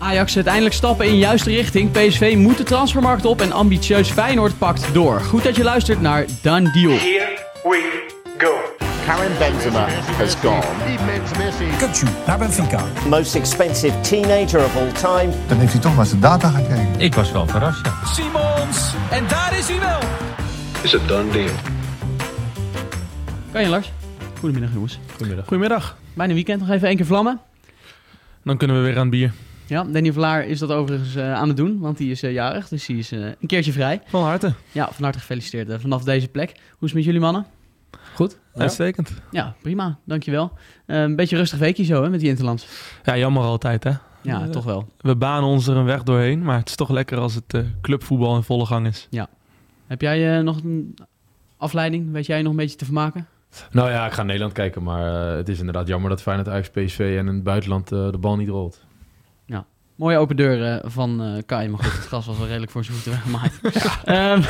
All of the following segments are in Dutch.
Ajax zet eindelijk stappen in juiste richting. PSV moet de transfermarkt op en ambitieus Feyenoord pakt door. Goed dat je luistert naar Done Deal. Here we go. Karim Benzema has gone. Kutsu naar Benfica. Most expensive teenager of all time. Dan heeft hij toch maar zijn data gekeken. Ik was wel verrast, ja. Simons. En daar is hij wel. Is a done deal. Kan je Lars? Goedemiddag jongens. Goedemiddag. Goedemiddag. Bijna weekend, nog even één keer vlammen. Dan kunnen we weer aan het bier. Ja, Danny Vlaar is dat overigens eh, aan het doen, want die is eh, jarig. Dus die is eh, een keertje vrij. Van harte. Ja, van harte gefeliciteerd vanaf deze plek. Hoe is het met jullie mannen? Goed? Uitstekend. Ja, prima. Dankjewel. Een beetje rustig weekje zo hè, met die Interlands. Ja, jammer altijd hè. Ja, toch wel. We banen ons er een weg doorheen, maar het is toch lekker als het clubvoetbal in volle gang is. Heb jij nog een afleiding? Weet jij je nog een beetje te vermaken? Nou ja, ik ga naar Nederland kijken, maar eh, het is inderdaad jammer dat Feyenoord, Ajax, PSV en in het buitenland de bal niet rolt. Mooie open deur eh, van eh Kai, maar goed, het gras was wel redelijk voor zijn voeten weggemaaid. Ehm,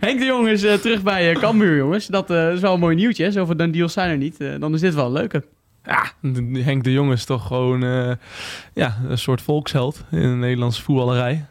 Henk de Jong is eh, terug bij uh, Cambuur, jongens. Dat is wel een mooi nieuwtje, hè? Zoveel dan deals zijn er niet. Dan is dit wel een leuke. Ja, Henk de Jong is toch gewoon ja, een soort volksheld in de Nederlandse voetballerij.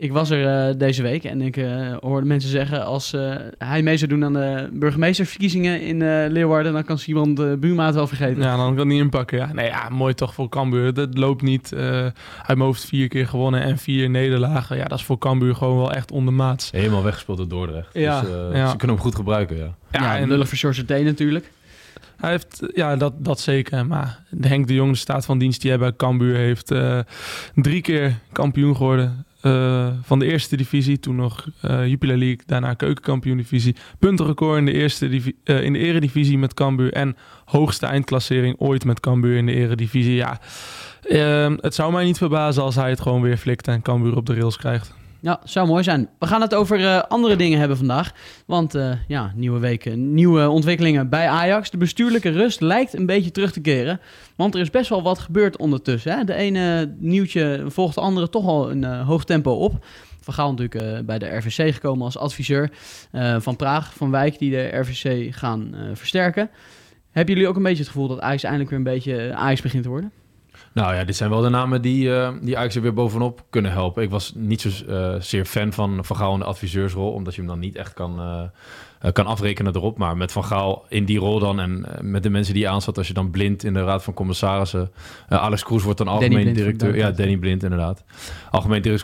Ik was er eh, deze week en ik eh, hoorde mensen zeggen... als eh, hij mee zou doen aan de burgemeestersverkiezingen in eh, Leeuwarden... dan kan Simon de Buma het wel vergeten. Ja, dan kan hij inpakken. Ja. Nee, ja, mooi toch voor Cambuur. Dat loopt niet. eh uit mijn hoofd vier keer gewonnen en vier nederlagen. Ja, dat is voor Cambuur gewoon wel echt ondermaats. Helemaal weggespeeld door Dordrecht. Ja, dus, eh, ja. ze kunnen hem goed gebruiken, ja. Ja, en lullig voor George T natuurlijk. Hij heeft, ja, dat, dat zeker. Maar Henk de Jong, de staat van dienst die hij bij Cambuur heeft, eh, drie keer kampioen geworden. Eh, van de eerste divisie, toen nog eh Jupiler League, daarna keukenkampioen divisie. Puntenrecord in de, eerste divi- eh, in de eredivisie met Cambuur. En hoogste eindklassering ooit met Cambuur in de eredivisie. Ja, ehm, het zou mij niet verbazen als hij het gewoon weer flikt en Cambuur op de rails krijgt. Ja, zou mooi zijn. We gaan het over eh, andere dingen hebben vandaag. Want eh, ja, nieuwe weken, nieuwe ontwikkelingen bij Ajax. De bestuurlijke rust lijkt een beetje terug te keren. Want er is best wel wat gebeurd ondertussen. Hè? De ene nieuwtje volgt de andere toch al een eh, hoog tempo op. Van Gaal natuurlijk bij de RVC gekomen als adviseur. van Praag, van Wijk, die de RVC gaan versterken. Hebben jullie ook een beetje het gevoel dat Ajax eindelijk weer een beetje Ajax begint te worden? Nou ja, dit zijn wel de namen die, eh, die Ajax er weer bovenop kunnen helpen. Ik was niet zo eh, zeer fan van Van Gaal in de adviseursrol, omdat je hem dan niet echt kan, eh, kan afrekenen erop. Maar met Van Gaal in die rol dan en met de mensen die je aanzet, als je dan blind in de Raad van Commissarissen... Alex Kroes wordt dan algemeen Blind, directeur. Ja, Danny Blind inderdaad. Algemeen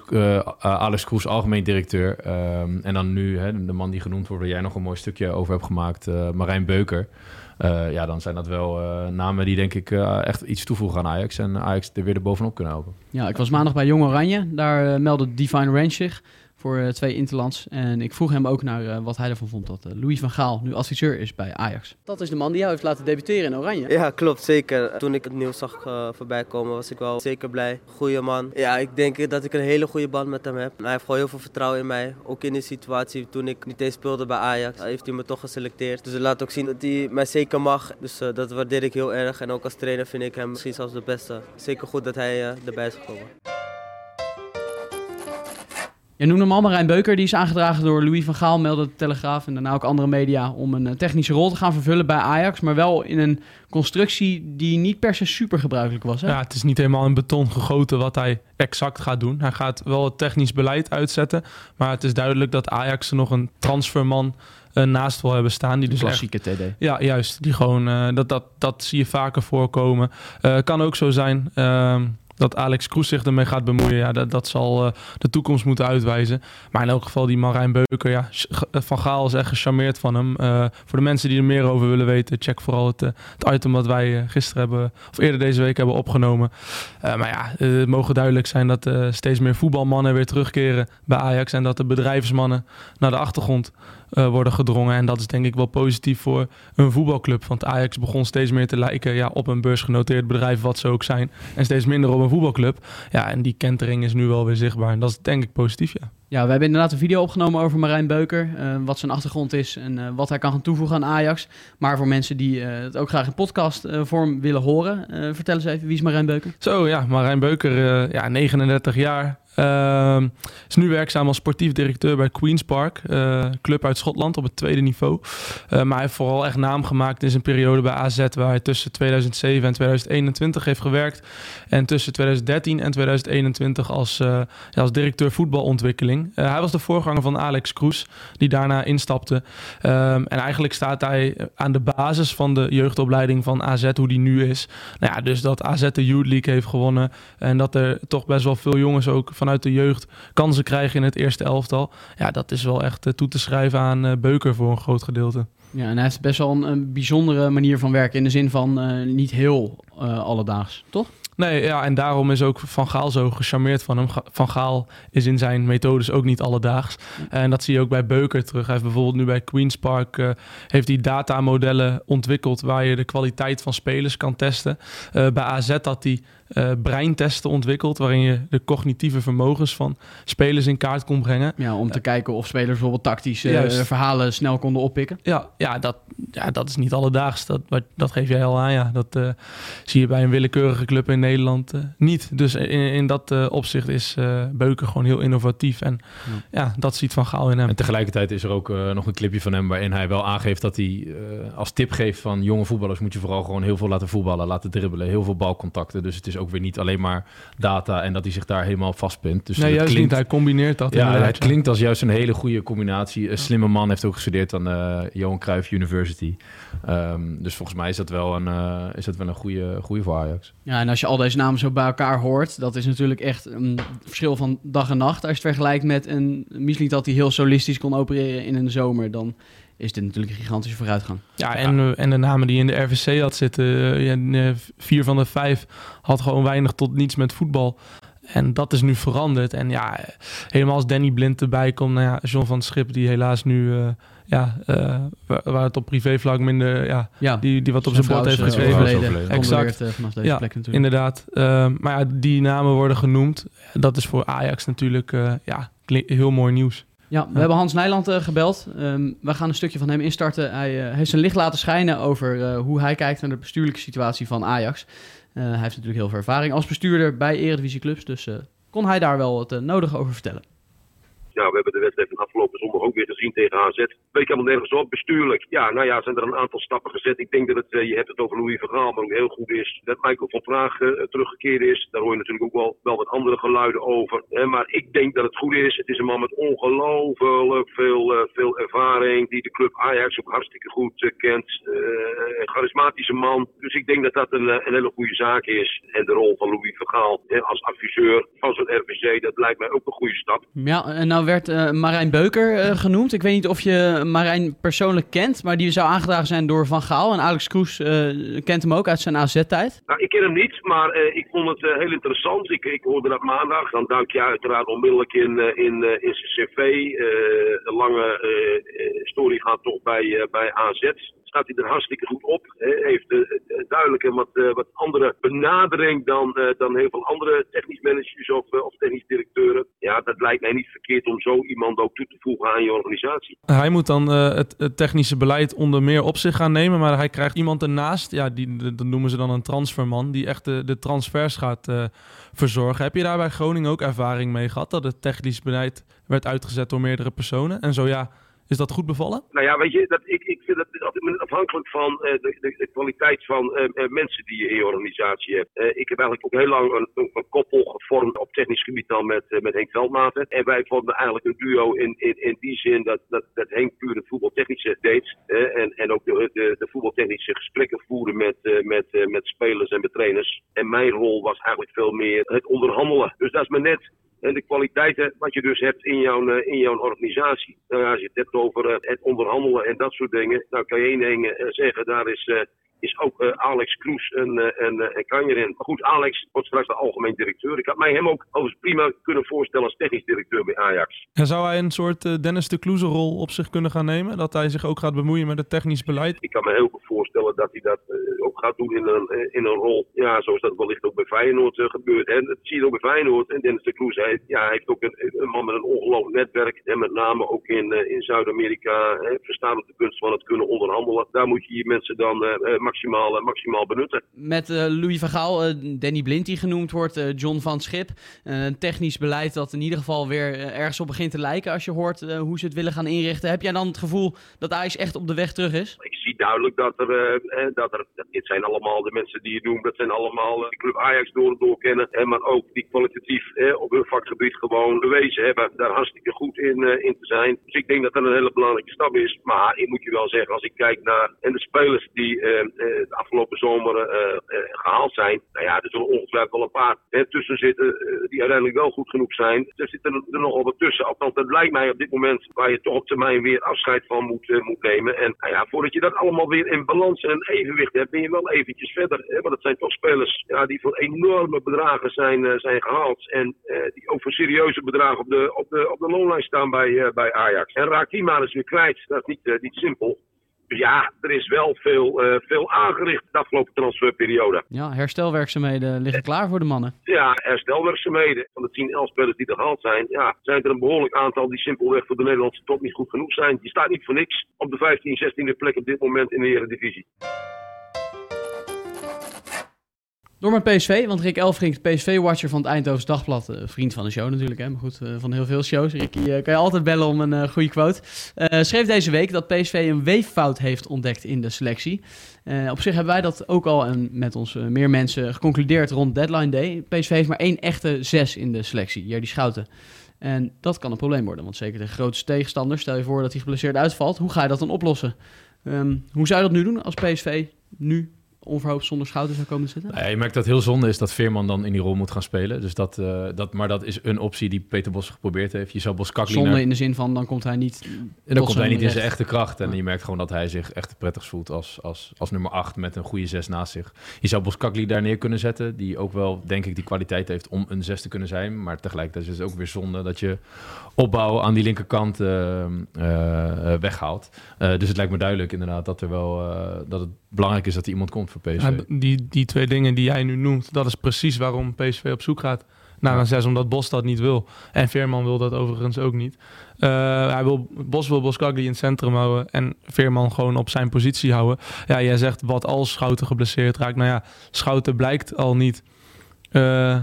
Alex Kroes, algemeen directeur. Ehm, en dan nu hè, de man die genoemd wordt, waar jij nog een mooi stukje over hebt gemaakt, Marijn Beuker. Eh, ja, dan zijn dat wel eh, namen die denk ik eh, echt iets toevoegen aan Ajax. En Ajax er weer bovenop kunnen helpen. Ja, ik was maandag bij Jong Oranje. Daar meldde Divine Range zich voor eh, twee interlands. En ik vroeg hem ook naar eh, wat hij ervan vond dat eh, Louis van Gaal nu adviseur is bij Ajax. Dat is de man die jou heeft laten debuteren in Oranje. Ja, klopt, zeker. Toen ik het nieuws zag uh, voorbij komen, was ik wel zeker blij. Goeie man. Ja, ik denk dat ik een hele goede band met hem heb. Hij heeft gewoon heel veel vertrouwen in mij. Ook in die situatie toen ik niet eens speelde bij Ajax, heeft hij me toch geselecteerd. Dus dat laat ook zien dat hij mij zeker mag. Dus uh, dat waardeer ik heel erg. En ook als trainer vind ik hem misschien zelfs de beste. Zeker goed dat hij uh, erbij is gekomen. Je noemde hem al Marijn Beuker, die is aangedragen door Louis van Gaal, meldde de Telegraaf en daarna ook andere media, om een technische rol te gaan vervullen bij Ajax, maar wel in een constructie die niet per se super gebruikelijk was. Hè? Ja, het is niet helemaal in beton gegoten wat hij exact gaat doen. Hij gaat wel het technisch beleid uitzetten, maar het is duidelijk dat Ajax er nog een transferman uh, naast wil hebben staan. Die dus klassieke echt, TD. Ja, juist. Die gewoon, uh, dat, dat, dat zie je vaker voorkomen. Uh, kan ook zo zijn uh, dat Alex Kroes zich ermee gaat bemoeien. Ja, dat, dat zal uh, de toekomst moeten uitwijzen. Maar in elk geval die Marijn Beuker. Ja, Van Gaal is echt gecharmeerd van hem. Uh, voor de mensen die er meer over willen weten, check vooral het, het item wat wij gisteren hebben, of eerder deze week hebben opgenomen. Maar ja, het mogen duidelijk zijn dat steeds meer voetbalmannen weer terugkeren bij Ajax. En dat de bedrijfsmannen naar de achtergrond uh, worden gedrongen. En dat is denk ik wel positief voor een voetbalclub. Want Ajax begon steeds meer te lijken ja, op een beursgenoteerd bedrijf, wat ze ook zijn. En steeds minder op een voetbalclub. Ja, en die kentering is nu wel weer zichtbaar. En dat is denk ik positief, ja. Ja, we hebben inderdaad een video opgenomen over Marijn Beuker. Uh, wat zijn achtergrond is en uh, wat hij kan gaan toevoegen aan Ajax. Maar voor mensen die uh, het ook graag in podcastvorm willen horen, vertel eens even, wie is Marijn Beuker? Zo ja, Marijn Beuker, ja, 39 jaar. Ehm, is nu werkzaam als sportief directeur bij Queen's Park, uh, club uit Schotland op het tweede niveau. Uh, maar hij heeft vooral echt naam gemaakt in zijn periode bij AZ, waar hij tussen 2007 en 2021 heeft gewerkt. En tussen 2013 en 2021 als, ja, als directeur voetbalontwikkeling. hij was de voorganger van Alex Kroes, die daarna instapte. Um, en eigenlijk staat hij aan de basis van de jeugdopleiding van AZ, hoe die nu is. Nou ja, dus dat AZ de Youth League heeft gewonnen en dat er toch best wel veel jongens ook vanuit de jeugd kansen krijgen in het eerste elftal. Ja, dat is wel echt uh, toe te schrijven aan uh, Beuker voor een groot gedeelte. Ja, en hij heeft best wel een, een bijzondere manier van werken. In de zin van uh, niet heel alledaags, toch? Nee, ja, en daarom is ook Van Gaal zo gecharmeerd van hem. Van Gaal is in zijn methodes ook niet alledaags. En dat zie je ook bij Beuker terug. Hij heeft bijvoorbeeld nu bij Queen's Park uh, heeft hij datamodellen ontwikkeld waar je de kwaliteit van spelers kan testen. Bij AZ had hij uh, breintesten ontwikkeld, waarin je de cognitieve vermogens van spelers in kaart kon brengen. Ja, om te kijken of spelers bijvoorbeeld tactische uh, verhalen snel konden oppikken. Ja, ja, dat, ja, dat is niet alledaags. Dat, dat geef jij al aan. Ja. Dat uh, zie je bij een willekeurige club in Nederland niet. Dus in, in dat opzicht is Beuken gewoon heel innovatief. En ja. ja. dat ziet Van Gaal in hem. En tegelijkertijd is er ook nog een clipje van hem waarin hij wel aangeeft dat hij als tip geeft van jonge voetballers moet je vooral gewoon heel veel laten voetballen, laten dribbelen, heel veel balcontacten. Dus het is ook weer niet alleen maar data en dat hij zich daar helemaal vastpint. Dus nee, juist klinkt, niet. Hij combineert dat. Ja, het klinkt als juist een hele goede combinatie. Een slimme man heeft ook gestudeerd aan de Johan Cruijff University. Um, dus volgens mij is dat wel een, uh, is dat wel een goede, goede voor Ajax. Ja, en als je al deze namen zo bij elkaar hoort, dat is natuurlijk echt een verschil van dag en nacht. Als je het vergelijkt met een Misliet dat hij heel solistisch kon opereren in een zomer, dan is dit natuurlijk een gigantische vooruitgang. Ja, en, ja. en de namen die in de RVC had zitten, ja, vier van de vijf had gewoon weinig tot niets met voetbal. En dat is nu veranderd. En ja, helemaal als Danny Blind erbij komt, nou ja, John van Schip, die helaas nu, uh, ja, uh, waar het op privévlak minder, ja, ja die, die wat op zijn bord heeft geschreven. Exact. Uh, vanaf deze ja, plek natuurlijk. inderdaad. maar ja, die namen worden genoemd. Dat is voor Ajax natuurlijk, ja, heel mooi nieuws. Ja, we hebben Hans Nijland uh, gebeld. Um, we gaan een stukje van hem instarten. Hij uh, heeft zijn licht laten schijnen over uh, hoe hij kijkt naar de bestuurlijke situatie van Ajax. hij heeft natuurlijk heel veel ervaring als bestuurder bij Eredivisieclubs, dus kon hij daar wel het nodige over vertellen ja, we hebben de wedstrijd van afgelopen zondag ook weer gezien tegen AZ. Weet helemaal nergens op. Bestuurlijk, ja, nou ja, zijn er een aantal stappen gezet. Ik denk dat het, uh, je hebt het over Louis Vergaal, maar ook heel goed is dat Michael van Praag uh, teruggekeerd is. Daar hoor je natuurlijk ook wel, wel wat andere geluiden over. Maar ik denk dat het goed is. Het is een man met ongelooflijk veel, uh, veel ervaring, die de club Ajax ook hartstikke goed kent. een charismatische man. Dus ik denk dat dat een, een hele goede zaak is. En de rol van Louis Vergaal als adviseur van zo'n RVC, dat lijkt mij ook een goede stap. Ja, en nou werd uh, Marijn Beuker uh, genoemd. Ik weet niet of je Marijn persoonlijk kent, maar die zou aangedragen zijn door Van Gaal. En Alex Kroes uh, kent hem ook uit zijn AZ-tijd. Nou, ik ken hem niet, maar ik vond het heel interessant. Ik, ik hoorde dat maandag. Dan duik je uiteraard onmiddellijk in, in, in zijn cv. een lange story gaat toch bij, bij AZ staat hij er hartstikke goed op. heeft uh, duidelijk een wat, uh, wat andere benadering dan, dan heel veel andere technisch managers of, of technisch directeuren. Ja, dat lijkt mij niet verkeerd om zo iemand ook toe te voegen aan je organisatie. Hij moet dan het, het, technische beleid onder meer op zich gaan nemen, maar hij krijgt iemand ernaast, ja, die, dat noemen ze dan een transferman, die echt de, de transfers gaat verzorgen. Heb je daar bij Groningen ook ervaring mee gehad, dat het technisch beleid werd uitgezet door meerdere personen? En zo ja, is dat goed bevallen? Nou ja, weet je, dat, ik, ik vind dat afhankelijk van uh, de, de, de, kwaliteit van uh, mensen die je in je organisatie hebt. Ik heb eigenlijk ook heel lang een, een, koppel gevormd op technisch gebied dan met, met Henk Veldmaten. En wij vonden eigenlijk een duo in, in, in die zin dat, dat, dat Henk puur het voetbaltechnische deed. en, en ook de, de, de voetbaltechnische gesprekken voeren met, met, met spelers en met trainers. En mijn rol was eigenlijk veel meer het onderhandelen. Dus dat is maar net en de kwaliteiten wat je dus hebt in jouw, uh, in jouw organisatie. Nou, als je het hebt over uh, het onderhandelen en dat soort dingen, nou kan je één ding uh, zeggen, daar is is ook uh, Alex Kroes en, uh, en, uh, en Kanjerin. Maar goed, Alex wordt straks de algemeen directeur. Ik had mij hem ook overigens prima kunnen voorstellen als technisch directeur bij Ajax. En zou hij een soort Dennis de Kloeze rol op zich kunnen gaan nemen? Dat hij zich ook gaat bemoeien met het technisch beleid? Ik kan me heel goed voorstellen dat hij dat ook gaat doen in een, in een rol. Ja, zoals dat wellicht ook bij Feyenoord gebeurt. En dat zie je ook bij Feyenoord. En Dennis de Kloeze hij, ja, heeft ook een, een, man met een ongelooflijk netwerk. En met name ook in, in Zuid-Amerika. Verstaan op de kunst van het kunnen onderhandelen. Daar moet je je mensen dan maximaal, maximaal benutten. Met Louis van Gaal, Danny Blind die genoemd wordt, John van Schip. Een technisch beleid dat in ieder geval weer ergens op begint te lijken als je hoort hoe ze het willen gaan inrichten. Heb jij dan het gevoel dat Ajax echt op de weg terug is? Ik zie duidelijk dat er, dat er dit zijn allemaal de mensen die je noemt, dat zijn allemaal de club Ajax door en door kennen. maar ook die kwalitatief op hun vakgebied gewoon bewezen hebben daar hartstikke goed in, in te zijn. Dus ik denk dat dat een hele belangrijke stap is. Maar ik moet je wel zeggen, als ik kijk naar en de spelers die de afgelopen zomer gehaald zijn. Nou ja, er zullen ongetwijfeld wel een paar tussen zitten die uiteindelijk wel goed genoeg zijn. Er zitten er nogal wat tussen. Althans, dat lijkt mij op dit moment waar je toch op termijn weer afscheid van moet, moet nemen. En nou ja, voordat je dat allemaal weer in balans en evenwicht hebt, ben je wel eventjes verder. Hè? Want het zijn toch spelers ja, die voor enorme bedragen zijn, zijn gehaald. En die ook voor serieuze bedragen op de, op de, op de loonlijst staan bij, bij Ajax. En raak die maar eens weer kwijt. Dat is niet, niet simpel. Dus ja, er is wel veel, uh, veel aangericht de afgelopen transferperiode. Ja, herstelwerkzaamheden liggen klaar voor de mannen. Ja, herstelwerkzaamheden. Van de 10, 11 spelers die er gehaald zijn, ja, zijn er een behoorlijk aantal die simpelweg voor de Nederlandse top niet goed genoeg zijn. Die staat niet voor niks op de 15, 16e plek op dit moment in de Eredivisie. Door mijn PSV, want Rick Elfrink, PSV-watcher van het Eindhoven Dagblad, uh, vriend van de show natuurlijk, hè, maar goed, uh, van heel veel shows. Ricky, uh, kan je altijd bellen om een goede quote. schreef deze week dat PSV een weeffout heeft ontdekt in de selectie. op zich hebben wij dat ook al en met ons meer mensen geconcludeerd rond deadline day. PSV heeft maar één echte zes in de selectie, Jerdy Schouten. En dat kan een probleem worden, want zeker de grootste tegenstander, stel je voor dat hij geblesseerd uitvalt, hoe ga je dat dan oplossen? Um, hoe zou je dat nu doen als PSV nu onverhoopt zonder schouder zou komen zitten? Ja, je merkt dat heel zonde is dat Veerman dan in die rol moet gaan spelen. Dus dat, uh, dat, maar dat is een optie die Peter Bos geprobeerd heeft. Je zou Bos Zonde naar... in de zin van, dan komt hij niet... En dan komt hij niet in zijn echte kracht. En je merkt gewoon dat hij zich echt prettig voelt als, als, als nummer 8 met een goede 6 naast zich. Je zou Bos daar neer kunnen zetten. Die ook wel, denk ik, die kwaliteit heeft om een 6 te kunnen zijn. Maar tegelijkertijd is het ook weer zonde dat je opbouw aan die linkerkant uh, uh, weghaalt. dus het lijkt me duidelijk inderdaad dat er wel dat het belangrijk is dat er iemand komt voor PSV. Ja, die, die twee dingen die jij nu noemt, dat is precies waarom PSV op zoek gaat naar een 6, omdat Bos dat niet wil. En Veerman wil dat overigens ook niet. Uh, hij wil, Bos wil Boskagli in het centrum houden en Veerman gewoon op zijn positie houden. Ja, jij zegt wat als Schouten geblesseerd raakt. Nou ja, Schouten blijkt al niet... Uh, eh,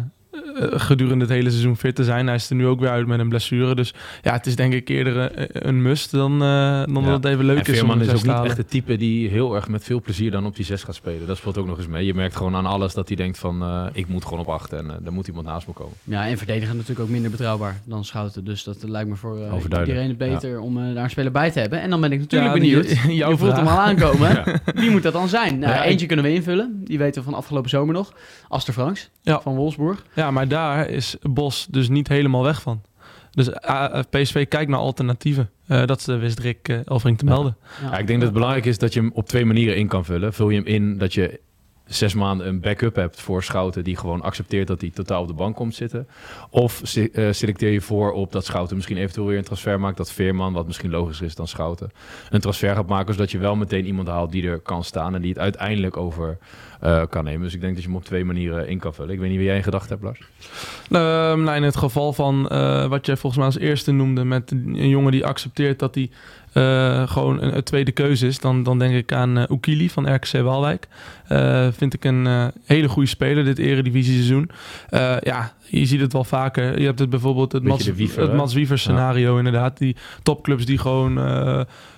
gedurende het hele seizoen fit te zijn. Hij is er nu ook weer uit met een blessure. Dus ja, het is denk ik eerder eh, een must dan, uh, dan dat het even leuk is. Veerman is ook niet echt het type die heel erg met veel plezier dan op die 6 gaat spelen. Dat speelt ook nog eens mee. Je merkt gewoon aan alles dat hij denkt van uh, ik moet gewoon op 8 en uh, er moet iemand naast me komen. Ja, en verdedigen natuurlijk ook minder betrouwbaar dan Schouten. Dus dat lijkt me voor iedereen beter om daar een speler bij te hebben. En dan ben ik natuurlijk benieuwd. Die, je voelt hem al aankomen. Wie moet dat dan zijn? Nou, eentje kunnen we invullen. Die weten we van afgelopen zomer nog. Aster Franks van Wolfsburg. Ja, maar daar is Bos dus niet helemaal weg van. Dus uh, eh, eh, PSV kijkt naar alternatieven. Uh, dat wist Rick uh, Elfring te melden. Ja. ik denk dat het belangrijk is dat je hem op twee manieren in kan vullen. Vul je hem in dat je zes maanden een backup hebt voor Schouten... die gewoon accepteert dat hij totaal op de bank komt zitten. Of selecteer je voor op dat Schouten misschien eventueel weer een transfer maakt... dat Veerman, wat misschien logischer is dan Schouten... een transfer gaat maken, zodat je wel meteen iemand haalt die er kan staan... en die het uiteindelijk over uh, kan nemen. Dus ik denk dat je hem op twee manieren in kan vullen. Ik weet niet wie jij in gedachten hebt, Lars. Uh, nou, in het geval van uh, wat jij volgens mij als eerste noemde... met een jongen die accepteert dat hij uh, gewoon een, een, tweede keuze is... dan, dan denk ik aan uh, Oekili van RKC Waalwijk. vind ik een hele goede speler dit eredivisie-seizoen. ja, je ziet het wel vaker. Je hebt het bijvoorbeeld het Mats, Wiever, het Mats Wiever scenario inderdaad. Die topclubs die gewoon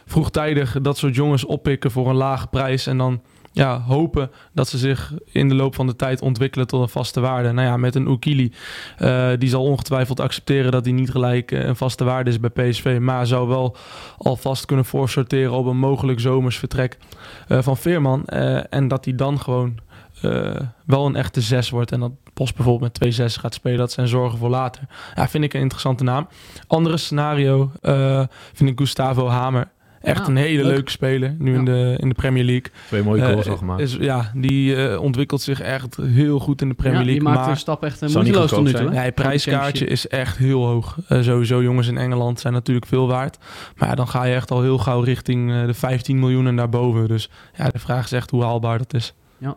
vroegtijdig dat soort jongens oppikken voor een lage prijs... en dan ja, hopen dat ze zich in de loop van de tijd ontwikkelen tot een vaste waarde. Nou ja, met een Oekili, uh, die zal ongetwijfeld accepteren dat hij niet gelijk uh, een vaste waarde is bij PSV, maar zou wel alvast kunnen voorsorteren op een mogelijk zomersvertrek uh, van Veerman. en dat hij dan gewoon wel een echte zes wordt en dat Post bijvoorbeeld met twee zes gaat spelen, dat zijn zorgen voor later. Ja, vind ik een interessante naam. Andere scenario vind ik Gustavo Hamer. Echt een hele leuke speler. Nu in, de, in de Premier League. Twee mooie goals uh, al gemaakt. Is, ja, die uh, ontwikkelt zich echt heel goed in de Premier League. Die maakt maar, een stap echt een moeiteloos tot nu toe. Ja, het prijskaartje is echt heel hoog. Uh, sowieso jongens in Engeland zijn natuurlijk veel waard. Maar ja, dan ga je echt al heel gauw richting de 15 miljoen en daarboven. Dus ja, de vraag is echt hoe haalbaar dat is. Ja.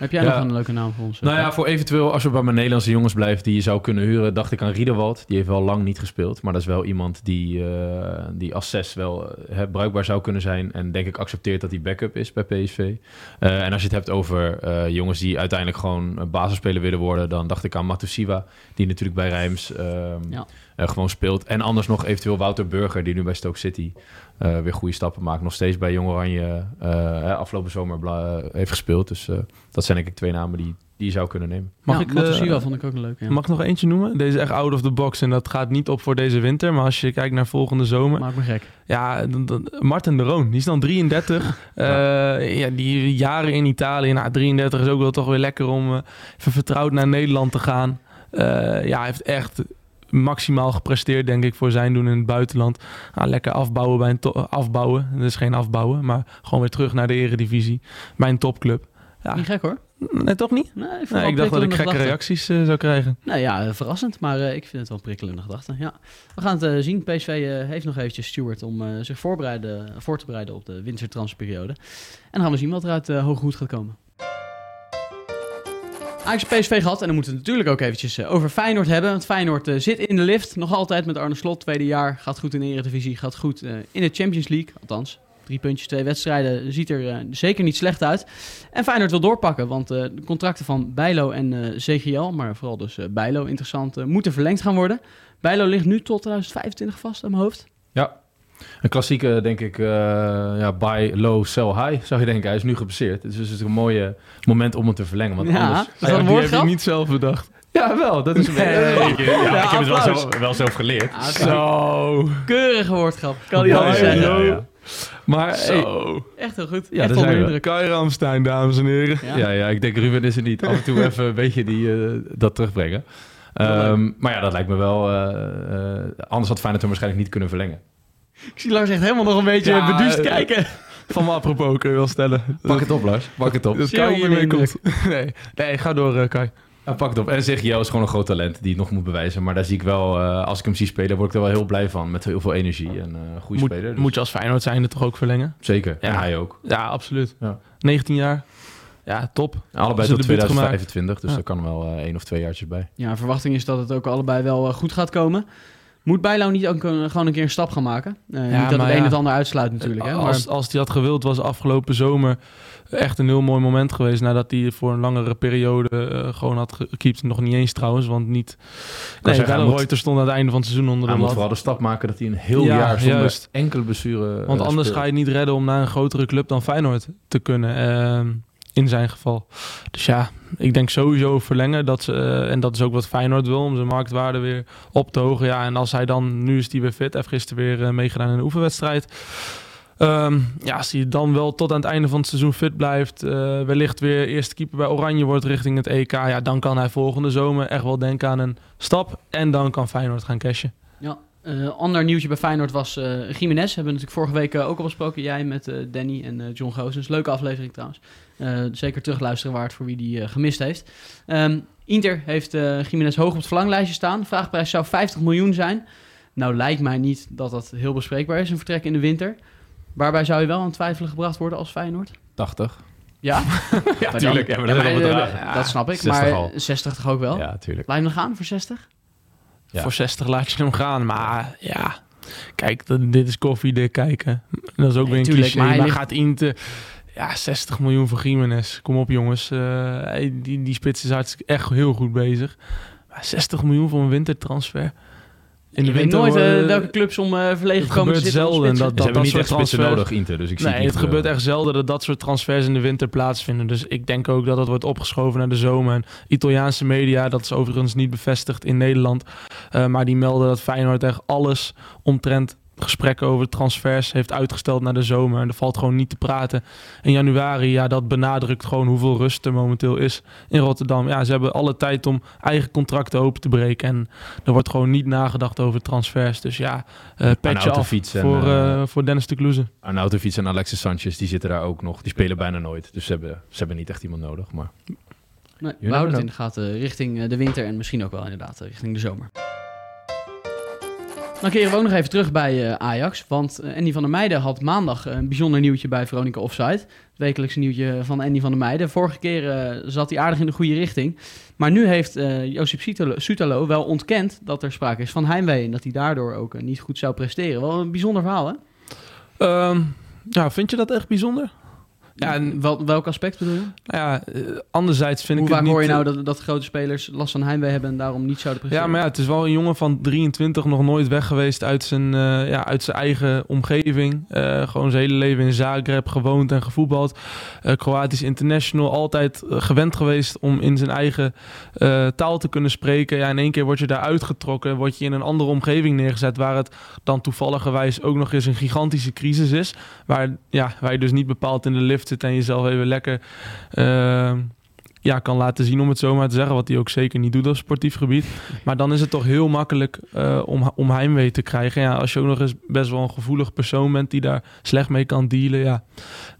Heb jij Ja. nog een leuke naam voor ons? Nou ja, voor eventueel, als we bij mijn Nederlandse jongens blijven die je zou kunnen huren, dacht ik aan Riederwald. Die heeft wel lang niet gespeeld, maar dat is wel iemand die, eh, die als zes wel eh, bruikbaar zou kunnen zijn. En denk ik accepteert dat hij backup is bij PSV. Eh, en als je het hebt over eh, jongens die uiteindelijk gewoon eh, basisspeler willen worden, dan dacht ik aan Matusiwa, die natuurlijk bij Rijms ehm, Ja. Eh, gewoon speelt. En anders nog eventueel Wouter Burger, die nu bij Stoke City eh, weer goede stappen maakt. Nog steeds bij Jong Oranje eh, hè, afgelopen zomer bla- heeft gespeeld. Dus eh, dat zijn denk ik twee namen die, die je zou kunnen nemen. Mag ja, ik, Matusiwa vond ik ook. Ja. Mag ik nog eentje noemen? Deze is echt out of the box en dat gaat niet op voor deze winter. Maar als je kijkt naar volgende zomer. Maak me gek. Ja, dan- dan- Martin de Roon, die is dan 33. Eh, ja. die jaren in Italië, nou 33 is ook wel toch weer lekker om even vertrouwd naar Nederland te gaan. Eh, ja, hij heeft echt maximaal gepresteerd, denk ik, voor zijn doen in het buitenland. Nou, lekker afbouwen bij een to- afbouwen. Dat is geen afbouwen, maar gewoon weer terug naar de eredivisie. Bij een topclub. Ja, Niet gek hoor. nee, toch niet? Nee, ik, Nee, ik dacht dat ik gekke gedachten. reacties eh, zou krijgen. Nou ja, eh, verrassend, maar eh, ik vind het wel prikkelende gedachte. Ja. We gaan het eh, zien. PSV eh, heeft nog eventjes Stuart om eh, zich voorbereiden, voor te bereiden op de wintertransferperiode. En dan gaan we zien wat er uit uh, Hoge Hoed gaat komen. Ajax PSV gehad en dan moeten we het natuurlijk ook eventjes eh, over Feyenoord hebben. Want Feyenoord eh, zit in de lift, nog altijd met Arne Slot, tweede jaar. Gaat goed in de Eredivisie, gaat goed eh, in de Champions League, althans. Drie puntjes, twee wedstrijden, ziet er zeker niet slecht uit. En Feyenoord wil doorpakken, want de contracten van Bijlo en CGL, maar vooral dus Bijlo, interessant, moeten verlengd gaan worden. Bijlo ligt nu tot 2025 vast aan mijn hoofd. Ja, een klassieke, denk ik, eh, ja, buy low, sell high, zou je denken. Hij is nu gepasseerd. Dus het is een mooie moment om hem te verlengen. Want Ja, anders... dat die heb ik niet zelf bedacht. Ja, wel. Dat is een beetje... Nee. Ja, ik- ja, Ja, ik heb het wel zelf, wel zelf geleerd. Ah, Zo. Keurige woordgrap, kan niet Ja, anders zeggen. ja, ja. Maar hey, Zo. Echt heel goed. Ja, Echt onder indruk. Kai Ramstein, dames en heren. Ja. Ja, ja, ik denk Ruben is er niet. Af en toe even een beetje die, eh, dat terugbrengen. Ehm, maar ja, dat lijkt me wel... eh, eh, anders had Feyenoord hem waarschijnlijk niet kunnen verlengen. Ik zie Lars echt helemaal nog een beetje Ja, beduust eh, kijken. Van me apropos kun je wel stellen. Pak het op, Lars. Pak het op. Dat hiermee indruk. komt. Nee, nee, ga door eh, Kai. Ja, pak het op. En zeg, is gewoon een groot talent die het nog moet bewijzen. Maar daar zie ik wel, eh, als ik hem zie spelen, word ik er wel heel blij van. Met heel veel energie en eh goede Moet, speler. Dus moet je als Feyenoord zijnde toch ook verlengen? Zeker. Ja. En hij ook. Ja, absoluut. Ja. 19 jaar. Ja, top. Allebei Zijn tot debuut 2025, dus Ja. er kan wel één of twee jaartjes bij. Ja, verwachting is dat het ook allebei wel goed gaat komen. Moet Bijlo niet ook een- gewoon een keer een stap gaan maken? Niet dat het een het ander uitsluit natuurlijk. Hè? Maar, Als, als hij had gewild, was afgelopen zomer echt een heel mooi moment geweest. Nadat hij voor een langere periode eh, gewoon had gekiept. Nog niet eens trouwens, want niet... Nee, zeggen, hij Reuter stond aan het einde van het seizoen onder Hij de moet lat. vooral de stap maken dat hij een heel Ja, jaar zonder juist. enkele blessure Want eh, anders speelt. ga je het niet redden om naar een grotere club dan Feyenoord te kunnen. In zijn geval. Dus ja, ik denk sowieso verlengen. Dat ze, eh, en dat is ook wat Feyenoord wil, om zijn marktwaarde weer op te hogen. Ja, en als hij dan, nu is hij weer fit, heeft gisteren weer eh, meegedaan in een oefenwedstrijd. Ehm, ja, als hij dan wel tot aan het einde van het seizoen fit blijft, eh, wellicht weer eerste keeper bij Oranje wordt richting het EK, ja, dan kan hij volgende zomer echt wel denken aan een stap. En dan kan Feyenoord gaan cashen. ja, eh, ander nieuwtje bij Feyenoord was eh Jiménez. Hebben we natuurlijk vorige week eh, ook al besproken. Jij met Danny en John Goosens. Leuke aflevering trouwens. Zeker terugluisteren waard voor wie die gemist heeft. Ehm, Inter heeft Jiménez hoog op het verlanglijstje staan. Vraagprijs zou 50 miljoen zijn. Nou lijkt mij niet dat dat heel bespreekbaar is, een vertrek in de winter. Waarbij zou je wel aan twijfelen gebracht worden als Feyenoord? 80. Ja? Ja, tuurlijk. dan- we ja, maar, eh, dat snap ik. 60 maar al. 60 toch ook wel? Ja, tuurlijk. Hem gaan voor 60? Ja. Voor 60 laat je hem gaan. Maar ja, kijk, dat- dit is koffiedik kijken. Dat is ook Nee, weer een tuurlijk, cliché. maar Maar, gaat Inter... Ja, 60 miljoen voor Jiménez. Kom op jongens. Eh, die, die spits is hartstikke echt heel goed bezig. Maar 60 miljoen voor een wintertransfer. In je weet nooit eh, welke clubs om eh verlegen het komen te gebeurt zitten. om zelden spitsen. dat- Ze hebben niet soort echt spitsen transfers- nodig, Inter. Dus ik zie Nee, het het niet gebeurt echt zelden dat dat soort transfers in de winter plaatsvinden. Dus ik denk ook dat dat wordt opgeschoven naar de zomer. En Italiaanse media, dat is overigens niet bevestigd in Nederland. eh, maar die melden dat Feyenoord echt alles omtrent gesprekken over transfers heeft uitgesteld naar de zomer. En er valt gewoon niet te praten. In januari, ja, dat benadrukt gewoon hoeveel rust er momenteel is in Rotterdam. Ja, ze hebben alle tijd om eigen contracten open te breken. En er wordt gewoon niet nagedacht over transfers. Dus ja, eh petje af en, voor, eh, eh, voor Dennis de Kloeze. Arnautovic en Alexis Sanchez, die zitten daar ook nog. Die spelen bijna nooit. Dus ze hebben, ze hebben niet echt iemand nodig. Maar Nee, we houden het in de gaten richting de winter en misschien ook wel inderdaad richting de zomer. Dan keren we ook nog even terug bij uh, Ajax. Want uh, Andy van der Meijden had maandag een bijzonder nieuwtje bij Veronica Offside. Het wekelijkse nieuwtje van Andy van der Meijden. Vorige keer uh, zat hij aardig in de goede richting. Maar nu heeft Josip Sutalo wel ontkend dat er sprake is van heimwee. En dat hij daardoor ook niet goed zou presteren. Wel een bijzonder verhaal, hè? Um, ja, vind je dat echt bijzonder? Ja, en wel, welk aspect bedoel je? Nou ja, anderzijds vind Hoe ik het niet... hoor je nou dat, dat grote spelers last van heimwee hebben en daarom niet zouden Ja, presteren? maar ja, het is wel een jongen van 23, nog nooit weg geweest uit zijn, eh, ja, uit zijn eigen omgeving. Eh, gewoon zijn hele leven in Zagreb gewoond en gevoetbald. Eh, Kroatisch international, altijd eh, gewend geweest om in zijn eigen eh, taal te kunnen spreken. Ja, in één keer word je daar uitgetrokken, word je in een andere omgeving neergezet, waar het dan toevalligerwijs ook nog eens een gigantische crisis is. Waar, ja, waar je dus niet bepaald in de lift zit en jezelf even lekker eh, ja, kan laten zien, om het zo maar te zeggen. Wat hij ook zeker niet doet op sportief gebied. Maar dan is het toch heel makkelijk eh, om, om heimwee te krijgen. Ja, als je ook nog eens best wel een gevoelig persoon bent die daar slecht mee kan dealen. Ja,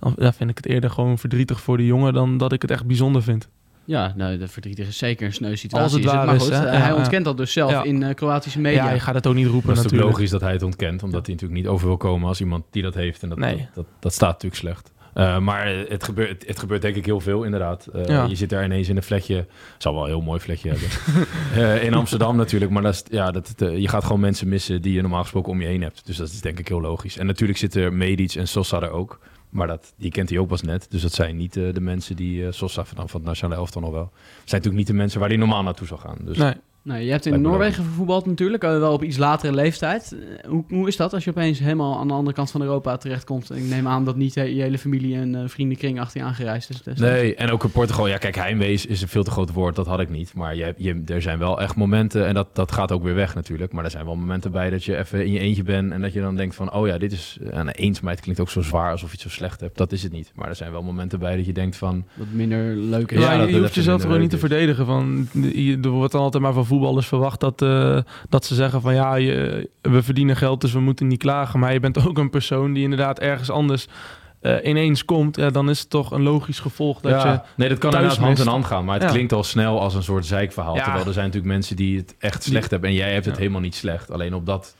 dan ja, vind ik het eerder gewoon verdrietig voor de jongen dan dat ik het echt bijzonder vind. Ja, nou, de verdrietig is zeker een sneu situatie. Als het is waar maar is, goed, hè? eh, hij ontkent dat dus zelf Ja. in eh, Kroatische media. Ja, je gaat het ook niet roepen Dat is natuurlijk. logisch dat hij het ontkent, omdat hij natuurlijk niet over wil komen als iemand die dat heeft. En dat, Nee. dat, dat, dat staat natuurlijk slecht. Eh, maar het gebeurt, het, het gebeurt denk ik heel veel inderdaad. Eh, Ja. Je zit daar ineens in een vlekje, zal wel een heel mooi vlekje hebben. Eh, in Amsterdam natuurlijk, maar dat is, ja, dat, je gaat gewoon mensen missen die je normaal gesproken om je heen hebt. Dus dat is denk ik heel logisch. En natuurlijk zitten Medic en Sosa er ook. Maar dat, die kent hij ook pas net. Dus dat zijn niet de mensen die Sosa van, van het nationale elftal nog wel. Het zijn natuurlijk niet de mensen waar hij normaal naartoe zou gaan. Dus Nee. Nou, je hebt in Noorwegen gevoetbald natuurlijk, eh, wel op iets latere leeftijd. Eh, Hoe, hoe is dat als je opeens helemaal aan de andere kant van Europa terechtkomt? Ik neem aan dat niet eh, je hele familie en eh, vriendenkring achter je aangereisd is. destijds. Nee, en ook in Portugal. Ja, kijk, heimwees is een veel te groot woord. Dat had ik niet. Maar je, je, er zijn wel echt momenten, en dat, dat gaat ook weer weg natuurlijk. Maar er zijn wel momenten bij dat je even in je eentje bent. En dat je dan denkt van, oh ja, dit is... En eenzaamheid klinkt ook zo zwaar, alsof je het zo slecht hebt. Dat is het niet. Maar er zijn wel momenten bij dat je denkt van... Wat minder leuk is. Ja, Ja, dat je hoeft jezelf gewoon niet te verdedigen. Van, je- er wordt dan altijd maar van voetballers verwacht dat, eh, dat ze zeggen van ja, je, we verdienen geld, dus we moeten niet klagen. Maar je bent ook een persoon die inderdaad ergens anders eh, ineens komt. Ja, dan is het toch een logisch gevolg dat ja, je... nee, dat kan thuis inderdaad hand in hand gaan. Maar het Ja. klinkt al snel als een soort zeikverhaal. Ja. Terwijl er zijn natuurlijk mensen die het echt Die- slecht hebben. En jij hebt het Ja. helemaal niet slecht. Alleen op dat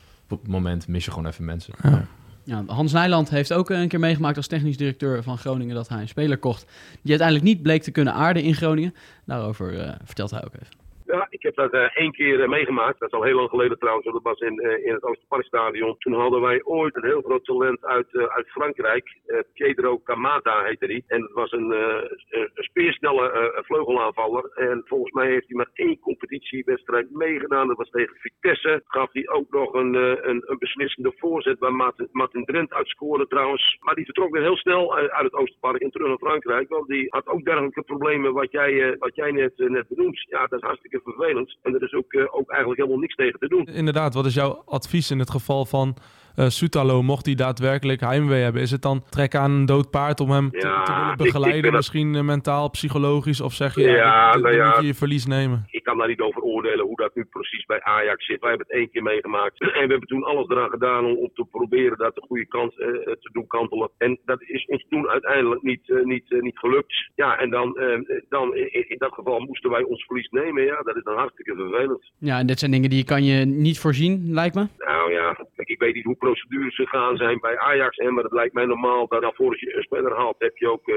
moment mis je gewoon even mensen. Ja. Ja, Hans Nijland heeft ook een keer meegemaakt als technisch directeur van Groningen dat hij een speler kocht die uiteindelijk niet bleek te kunnen aarden in Groningen. Daarover eh, vertelt hij ook even. Ja, ik heb dat eh, één keer eh, meegemaakt. Dat is al heel lang geleden trouwens. Dat was in, eh, in het Oosterparkstadion. Toen hadden wij ooit een heel groot talent uit, uit Frankrijk. Pedro Camata heette die. En het was een, een speersnelle vleugelaanvaller. En volgens mij heeft hij maar één competitiewedstrijd meegedaan. Dat was tegen Vitesse. Gaf hij ook nog een, een, beslissende voorzet waar Martin, Martin Drent uit scoorde trouwens. Maar die vertrok weer heel snel uit, het Oosterpark en terug naar Frankrijk. Want die had ook dergelijke problemen wat jij, wat jij net, net benoemt. Ja, dat is hartstikke vervelend. En er is ook, eh, ook eigenlijk helemaal niks tegen te doen. Inderdaad, wat is jouw advies in het geval van eh Sutalo? Mocht hij daadwerkelijk heimwee hebben, is het dan trek aan een dood paard om hem te- Ja, te, ik- willen ik begeleiden? Misschien eh, mentaal, psychologisch? Of zeg je, ja, nou ja. moet je je verlies nemen? Ik kan daar niet over oordelen hoe dat nu precies bij Ajax zit. Wij hebben het één keer meegemaakt. En we hebben toen alles eraan gedaan om, te proberen dat de goede kant eh, te doen kantelen. En dat is ons toen uiteindelijk niet, eh, niet, eh, niet gelukt. Ja, en dan, eh, dan in, in dat geval moesten wij ons verlies nemen. Ja, dat is dan hartstikke vervelend. Ja, en dit zijn dingen die kan je niet voorzien, lijkt me. Nou ja, kijk, ik weet niet hoe procedures gegaan zijn bij Ajax. Hè, maar het lijkt mij normaal dat nou, voordat je een speler haalt, heb je ook eh,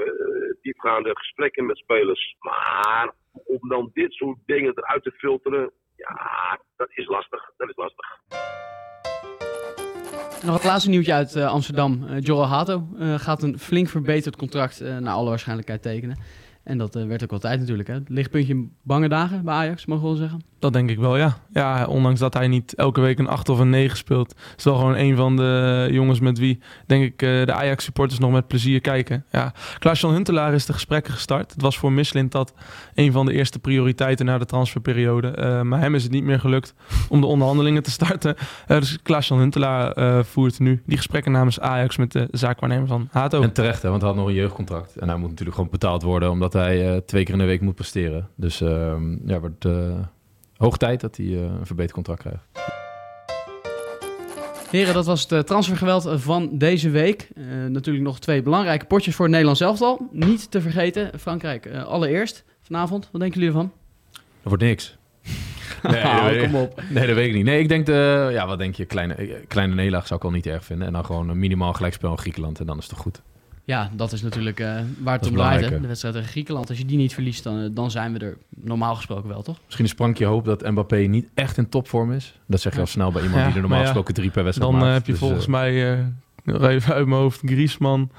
diepgaande gesprekken met spelers. Maar om dan dit soort dingen eruit te filteren, ja, dat is lastig. Dat is lastig. Nog het laatste nieuwtje uit eh, Amsterdam. Joel Hato eh, gaat een flink verbeterd contract naar alle waarschijnlijkheid tekenen. En dat werd ook wel tijd natuurlijk. Hè. Lichtpuntje bange dagen bij Ajax, mogen we wel zeggen. Dat denk ik wel, ja. Ja, ondanks dat hij niet elke week een 8 of een 9 speelt, is wel gewoon een van de jongens met wie, denk ik, eh, de Ajax-supporters nog met plezier kijken. Ja, Klaas-Jan Huntelaar is de gesprekken gestart. Het was voor Mislint dat een van de eerste prioriteiten na de transferperiode. Eh, maar hem is het niet meer gelukt om de onderhandelingen te starten. Eh, dus Klaas-Jan Huntelaar voert nu die gesprekken namens Ajax met de zaakwaarnemer van Hato. En terecht, hè, want hij had nog een jeugdcontract. En hij moet natuurlijk gewoon betaald worden, omdat hij twee keer in de week moet presteren. Dus ehm, ja, wordt hoog tijd dat hij eh, een verbeterd contract krijgt. Heren, dat was het eh, transfergeweld van deze week. Eh, natuurlijk nog twee belangrijke potjes voor het Nederlands elftal. Niet te vergeten, Frankrijk eh, allereerst vanavond. Wat denken jullie ervan? Dat wordt niks. Nee, dat weet- kom op. Nee, dat weet ik niet. Nee, ik denk, de, ja, wat denk je? Kleine, eh, kleine nederlaag zou ik al niet erg vinden. En dan gewoon een minimaal gelijkspel in Griekenland. En dan is het toch goed. Ja, dat is natuurlijk eh, waar het om draait. De wedstrijd tegen Griekenland. Als je die niet verliest, dan, eh, dan zijn we er normaal gesproken wel, toch? Misschien een sprankje hoop dat Mbappé niet echt in topvorm is. Dat zeg je al snel bij iemand Ja, die er normaal ja, gesproken drie per wedstrijd Dan eh, maakt. heb je Dus, volgens mij, eh, nog even uit mijn hoofd, Griezmann,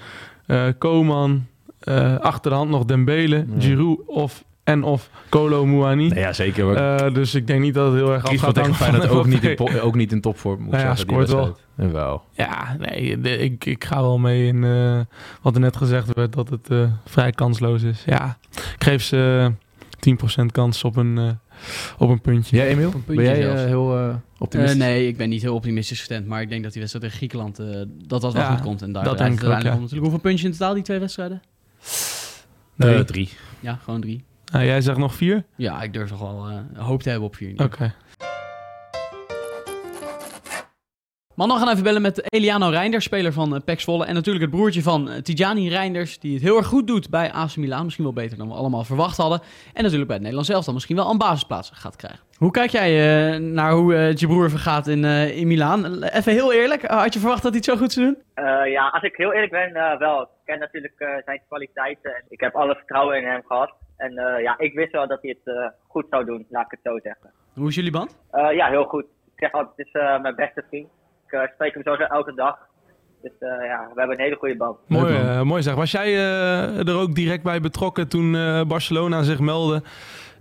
eh Koman, eh, achter de hand nog Dembele, Giroud of, en of Kolo Muani. nee, ja, zeker. Maar Eh, dus ik denk niet dat het heel erg af gaat tegen hangen Feyenoord van ook niet, in, ook niet in topvorm. Moet ik Nou ja, zeggen, scoort wel. Jawel. Ja, nee, de- ik, ik ga wel mee in eh, wat er net gezegd werd, dat het eh, vrij kansloos is. Ja, ik geef ze eh, 10% kans op een, op een puntje. Jij, Emiel? Een puntje Ben jij eh, heel eh, optimistisch? Nee, ik ben niet heel optimistisch gestemd. Maar ik denk dat die wedstrijd tegen Griekenland, eh, dat dat wel Ja, goed komt. En daar dat denk ik ook, ja. natuurlijk. Hoeveel puntjes in totaal, die twee wedstrijden? Nee. Drie. Ja, gewoon drie. Nou, jij zegt nog vier? Ja, ik durf toch wel eh, hoop te hebben op vier. Oké. Man, we gaan even bellen met Eliano Reinders, speler van uh, PEC Zwolle. En natuurlijk het broertje van uh, Tijani Reinders, die het heel erg goed doet bij AC Milan. Misschien wel beter dan we allemaal verwacht hadden. En natuurlijk bij het Nederlands zelf dan misschien wel een basisplaats gaat krijgen. Hoe kijk jij uh, naar hoe het je broer vergaat in, uh, in Milaan? Even heel eerlijk, had je verwacht dat hij het zo goed zou doen? Uh, ja, als ik heel eerlijk ben, uh, wel. Ik ken natuurlijk uh, zijn kwaliteiten en ik heb alle vertrouwen in hem gehad. En uh, ja, ik wist wel dat hij het uh, goed zou doen, laat ik het zo zeggen. Hoe is jullie band? Uh, ja, heel goed. Ik zeg altijd, het is uh, mijn beste vriend. Ik uh, spreek hem sowieso elke dag. Dus uh, ja, we hebben een hele goede band. Mooi, uh, mooi zeg. Was jij uh, er ook direct bij betrokken toen uh, Barcelona zich meldde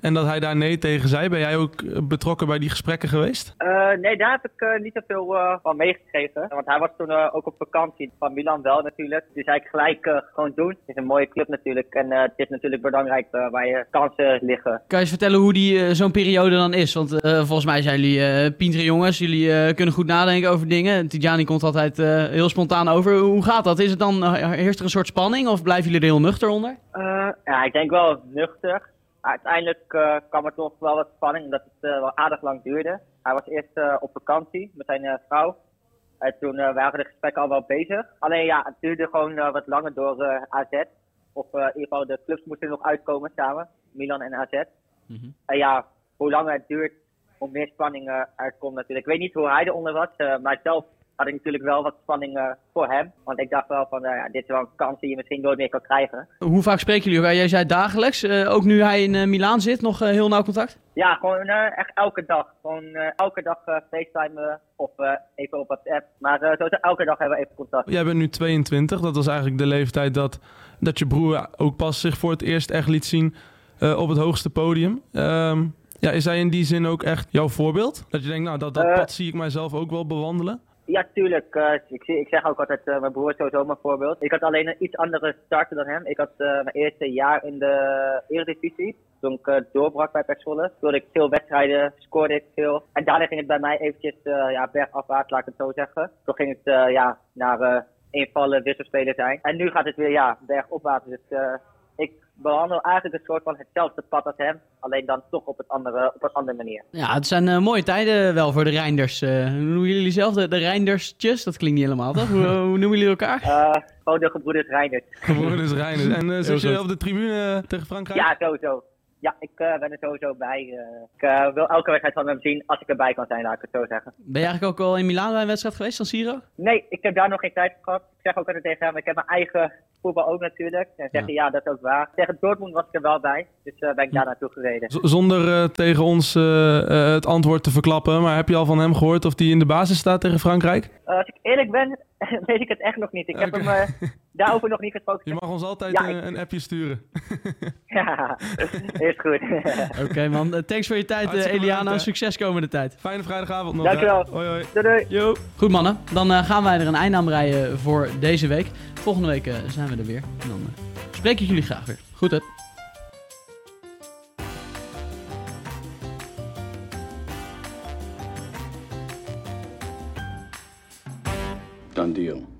en dat hij daar nee tegen zei? Ben jij ook betrokken bij die gesprekken geweest? Uh, nee, daar heb ik uh, niet zoveel uh, van meegekregen. Want hij was toen ook op vakantie. Van Milan wel natuurlijk. Dus zei ik gelijk gewoon doen. Het is een mooie club natuurlijk. En het is natuurlijk belangrijk waar je kansen liggen. Kan je eens vertellen hoe die zo'n periode dan is? Want volgens mij zijn jullie pintere jongens. Jullie kunnen goed nadenken over dingen. Tidjani komt altijd heel spontaan over. Hoe gaat dat? Is het dan, heerst er een soort spanning? Of blijven jullie er heel nuchter onder? ja, ik denk wel nuchter uiteindelijk uh, kwam er toch wel wat spanning, omdat het uh, wel aardig lang duurde. Hij was eerst uh, op vakantie met zijn vrouw. En toen waren de gesprekken al wel bezig. Alleen ja, het duurde gewoon wat langer door AZ. Of in ieder geval de clubs moesten nog uitkomen samen, Milan en AZ. Mm -hmm. En ja, hoe langer het duurt, hoe meer spanning er komt natuurlijk. Ik weet niet hoe hij eronder was, maar zelf had ik natuurlijk wel wat spanning uh, voor hem. Want ik dacht wel van, uh, ja, dit is wel een kans die je misschien nooit meer kan krijgen. Hoe vaak spreken jullie elkaar? Jij zei dagelijks, uh, ook nu hij in Milaan zit, nog heel nauw contact? Ja, gewoon echt elke dag. Gewoon elke dag facetimen of even op WhatsApp. Maar sowieso elke dag hebben we even contact. Jij bent nu 22, dat was eigenlijk de leeftijd dat, dat je broer ook pas zich voor het eerst echt liet zien op het hoogste podium. Um, ja, is hij in die zin ook echt jouw voorbeeld? Dat je denkt, nou, dat, dat pad zie ik mijzelf ook wel bewandelen? Ja, tuurlijk. Uh, ik, ik zeg ook altijd, uh, mijn broer is sowieso mijn voorbeeld. Ik had alleen een iets andere start dan hem. Ik had uh, mijn eerste jaar in de Eredivisie. Toen ik doorbrak bij PEC Zwolle. Toen ik veel wedstrijden, scoorde ik veel. En daarna ging het bij mij eventjes ja, bergafwaarts, laat ik het zo zeggen. Toen ging het ja, naar invallen, wisselspelen zijn. En nu gaat het weer ja, bergopwaarts. Dus behandel eigenlijk een soort van hetzelfde pad als hem. Alleen dan toch op, het andere, op een andere manier. Ja, het zijn uh, mooie tijden wel voor de Reinders. Uh, hoe noemen jullie zelf? De, de Reindersjes? Dat klinkt niet helemaal, toch? hoe, hoe, noemen jullie elkaar? Uh, gewoon de gebroeders Reinders. Gebroeders Reinders. En uh, zit je op de tribune tegen Frankrijk? Ja, sowieso. Ja, ik uh, ben er sowieso bij. ik uh, wil elke wedstrijd van hem zien als ik erbij kan zijn, laat ik het zo zeggen. Ben je eigenlijk ook al in Milaan bij een wedstrijd geweest, San Siro? Nee, ik heb daar nog geen tijd voor gehad. Ik zeg ook altijd tegen hem, ik heb mijn eigen voetbal ook natuurlijk. En zeggen ja. ja, dat is ook waar. Tegen Dortmund was ik er wel bij, dus uh, ben ik daar naartoe gereden. Z zonder tegen ons het antwoord te verklappen, maar heb je al van hem gehoord of hij in de basis staat tegen Frankrijk? als ik eerlijk ben, weet ik het echt nog niet. Ik heb hem daarover nog niet gesproken. Je mag ons altijd ja, ik... een appje sturen. ja, is goed. Oké okay, man, thanks voor je tijd Hartstikke Eliana. Bedankt, Succes komende tijd. Fijne vrijdagavond nog. Dankjewel. Hoi hoi. Doei doei. Yo. Goed mannen, dan uh, gaan wij er een eind aan breien voor deze week. Volgende week uh, zijn we er weer. En dan uh, spreek ik jullie graag weer. Goed hè? Done deal.